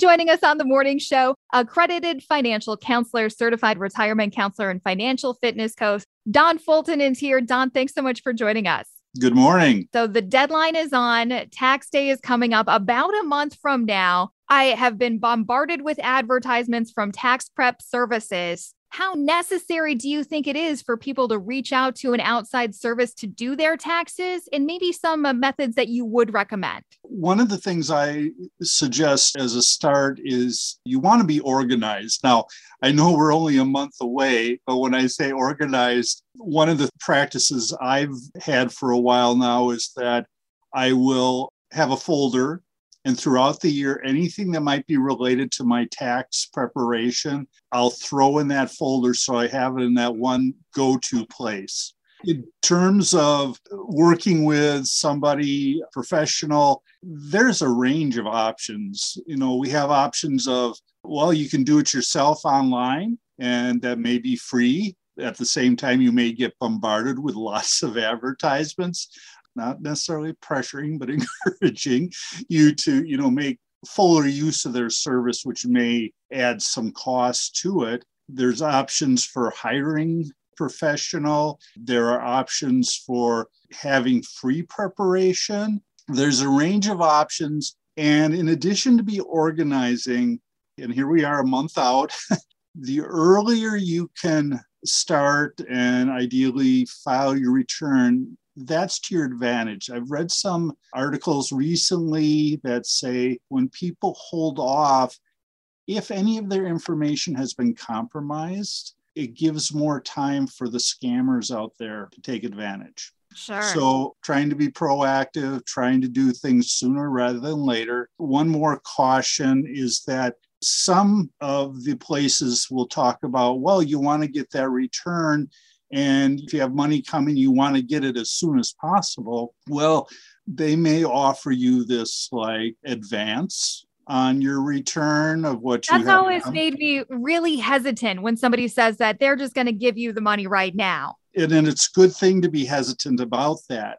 Joining us on the morning show, accredited financial counselor, certified retirement counselor, and financial fitness coach, Don Fulton is here. Don, thanks so much for joining us. Good morning. So the deadline is on. Tax day is coming up about a month from now. I have been bombarded with advertisements from tax prep services how necessary do you think it is for people to reach out to an outside service to do their taxes and maybe some uh, methods that you would recommend? One of the things I suggest as a start is you want to be organized. Now, I know we're only a month away, but when I say organized, one of the practices I've had for a while now is that I will have a folder and throughout the year, anything that might be related to my tax preparation, I'll throw in that folder so I have it in that one go to place. In terms of working with somebody professional, there's a range of options. You know, we have options of, well, you can do it yourself online, and that may be free. At the same time, you may get bombarded with lots of advertisements not necessarily pressuring, but encouraging you to, you know, make fuller use of their service, which may add some cost to it. There's options for hiring professional. There are options for having free preparation. There's a range of options. And in addition to be organizing, and here we are a month out, the earlier you can start and ideally file your return, that's to your advantage. I've read some articles recently that say when people hold off, if any of their information has been compromised, it gives more time for the scammers out there to take advantage. Sure. So, trying to be proactive, trying to do things sooner rather than later. One more caution is that some of the places will talk about, well, you want to get that return and if you have money coming, you want to get it as soon as possible. Well, they may offer you this like advance on your return of what That's you That's always made me really hesitant when somebody says that they're just going to give you the money right now. And, and it's a good thing to be hesitant about that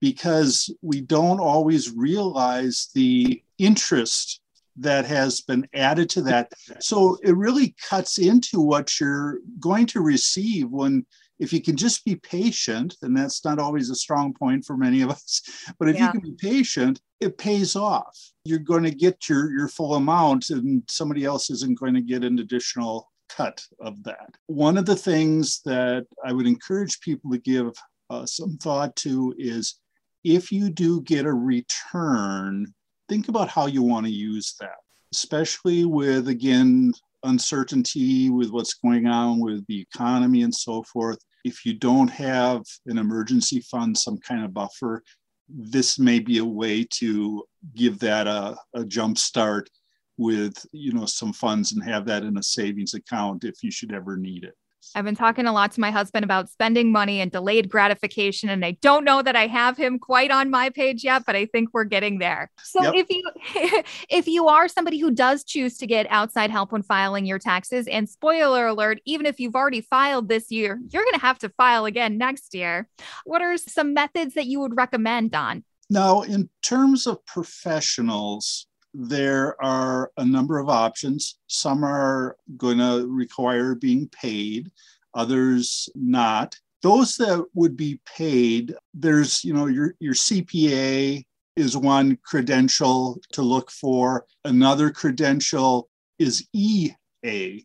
because we don't always realize the interest that has been added to that. So it really cuts into what you're going to receive when if you can just be patient, and that's not always a strong point for many of us, but if yeah. you can be patient, it pays off. You're going to get your, your full amount, and somebody else isn't going to get an additional cut of that. One of the things that I would encourage people to give uh, some thought to is if you do get a return, think about how you want to use that, especially with, again, uncertainty with what's going on with the economy and so forth if you don't have an emergency fund, some kind of buffer, this may be a way to give that a, a jump start with you know some funds and have that in a savings account if you should ever need it. I've been talking a lot to my husband about spending money and delayed gratification. And I don't know that I have him quite on my page yet, but I think we're getting there. So yep. if you if you are somebody who does choose to get outside help when filing your taxes, and spoiler alert, even if you've already filed this year, you're gonna have to file again next year. What are some methods that you would recommend, Don? Now, in terms of professionals, there are a number of options. Some are going to require being paid, others not. Those that would be paid, there's, you know, your, your CPA is one credential to look for. Another credential is EA.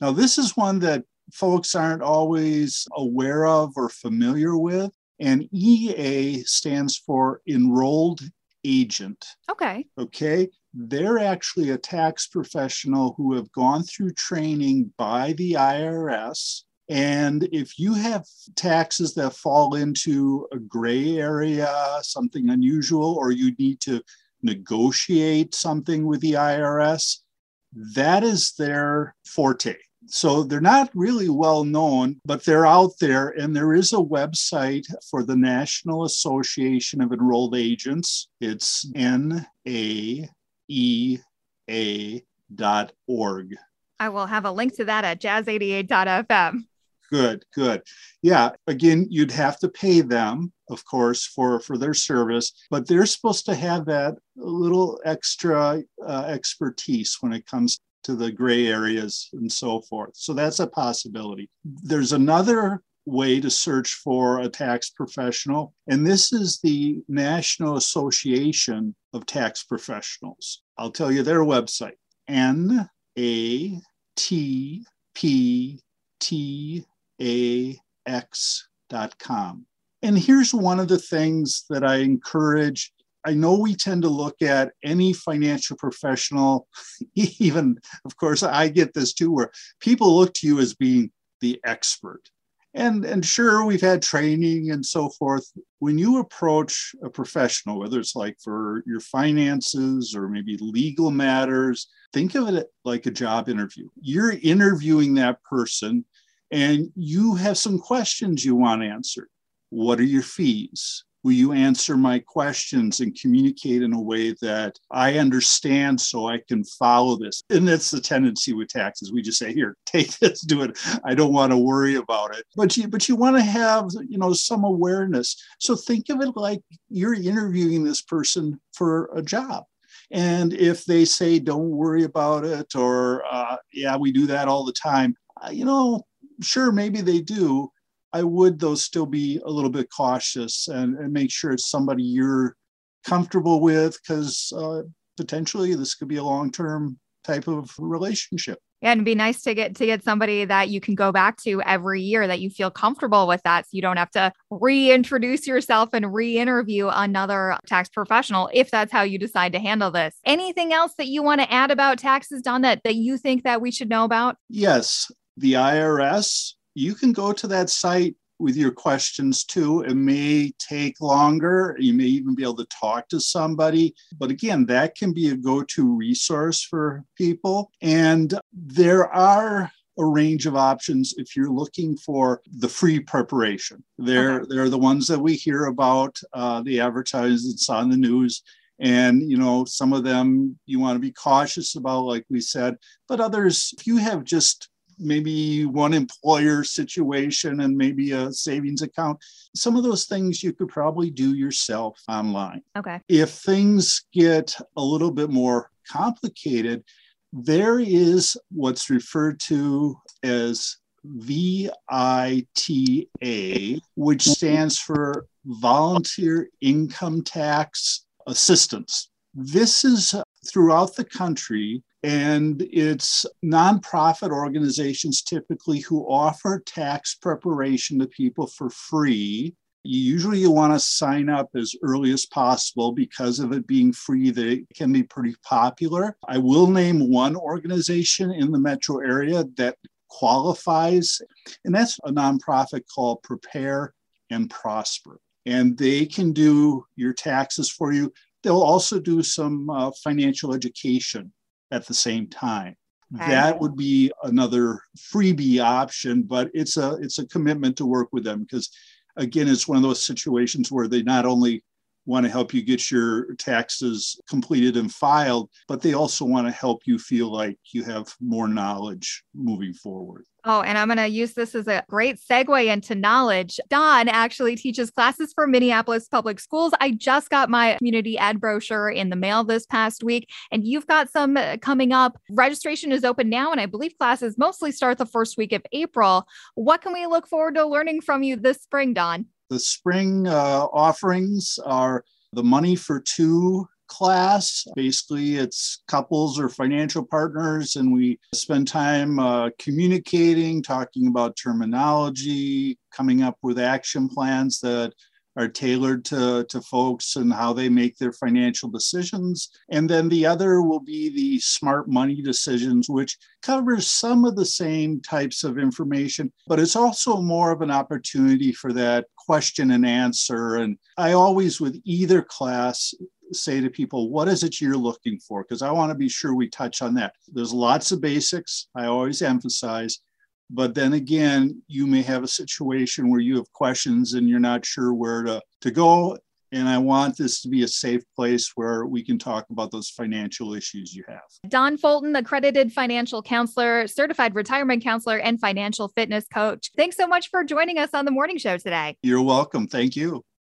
Now, this is one that folks aren't always aware of or familiar with. And EA stands for Enrolled Agent. Okay. Okay they're actually a tax professional who have gone through training by the IRS. And if you have taxes that fall into a gray area, something unusual, or you need to negotiate something with the IRS, that is their forte. So they're not really well known, but they're out there. And there is a website for the National Association of Enrolled Agents. It's N A ea.org. I will have a link to that at jazz88.fm. good, good. Yeah, again, you'd have to pay them, of course, for for their service, but they're supposed to have that little extra uh, expertise when it comes to the gray areas and so forth. So that's a possibility. There's another way to search for a tax professional, and this is the National Association of Tax Professionals. I'll tell you their website N A T P T A X dot com. And here's one of the things that I encourage. I know we tend to look at any financial professional, even, of course, I get this too, where people look to you as being the expert and and sure we've had training and so forth. When you approach a professional whether it's like for your finances or maybe legal matters think of it like a job interview. You're interviewing that person and you have some questions you want answered. What are your fees Will you answer my questions and communicate in a way that I understand so I can follow this? And that's the tendency with taxes. We just say, here, take this, do it. I don't want to worry about it. But you but you want to have, you know, some awareness. So think of it like you're interviewing this person for a job. And if they say, don't worry about it, or uh, yeah, we do that all the time, uh, you know, sure, maybe they do I would, though, still be a little bit cautious and, and make sure it's somebody you're comfortable with because uh, potentially this could be a long term type of relationship. Yeah, and it'd be nice to get to get somebody that you can go back to every year that you feel comfortable with that. So you don't have to reintroduce yourself and re-interview another tax professional if that's how you decide to handle this. Anything else that you want to add about taxes, Don, that, that you think that we should know about? Yes. The IRS you can go to that site with your questions too. It may take longer. You may even be able to talk to somebody. But again, that can be a go to resource for people. And there are a range of options if you're looking for the free preparation. They're, okay. they're the ones that we hear about, uh, the advertisements on the news. And, you know, some of them you want to be cautious about, like we said, but others, if you have just maybe one employer situation and maybe a savings account. Some of those things you could probably do yourself online. Okay. If things get a little bit more complicated, there is what's referred to as VITA, which stands for Volunteer Income Tax Assistance. This is throughout the country and it's nonprofit organizations typically who offer tax preparation to people for free. Usually, you want to sign up as early as possible because of it being free. They can be pretty popular. I will name one organization in the metro area that qualifies, and that's a nonprofit called Prepare and Prosper. And they can do your taxes for you. They'll also do some uh, financial education at the same time. Okay. That would be another freebie option, but it's a it's a commitment to work with them because again, it's one of those situations where they not only want to help you get your taxes completed and filed, but they also want to help you feel like you have more knowledge moving forward. Oh, and I'm going to use this as a great segue into knowledge. Don actually teaches classes for Minneapolis Public Schools. I just got my community ed brochure in the mail this past week, and you've got some uh, coming up. Registration is open now, and I believe classes mostly start the first week of April. What can we look forward to learning from you this spring, Don? The spring uh, offerings are the money for two class. Basically, it's couples or financial partners, and we spend time uh, communicating, talking about terminology, coming up with action plans that are tailored to, to folks and how they make their financial decisions. And then the other will be the smart money decisions, which covers some of the same types of information, but it's also more of an opportunity for that question and answer. And I always, with either class, say to people, what is it you're looking for? Because I want to be sure we touch on that. There's lots of basics, I always emphasize, but then again, you may have a situation where you have questions and you're not sure where to, to go. And I want this to be a safe place where we can talk about those financial issues you have. Don Fulton, accredited financial counselor, certified retirement counselor, and financial fitness coach. Thanks so much for joining us on the morning show today. You're welcome. Thank you.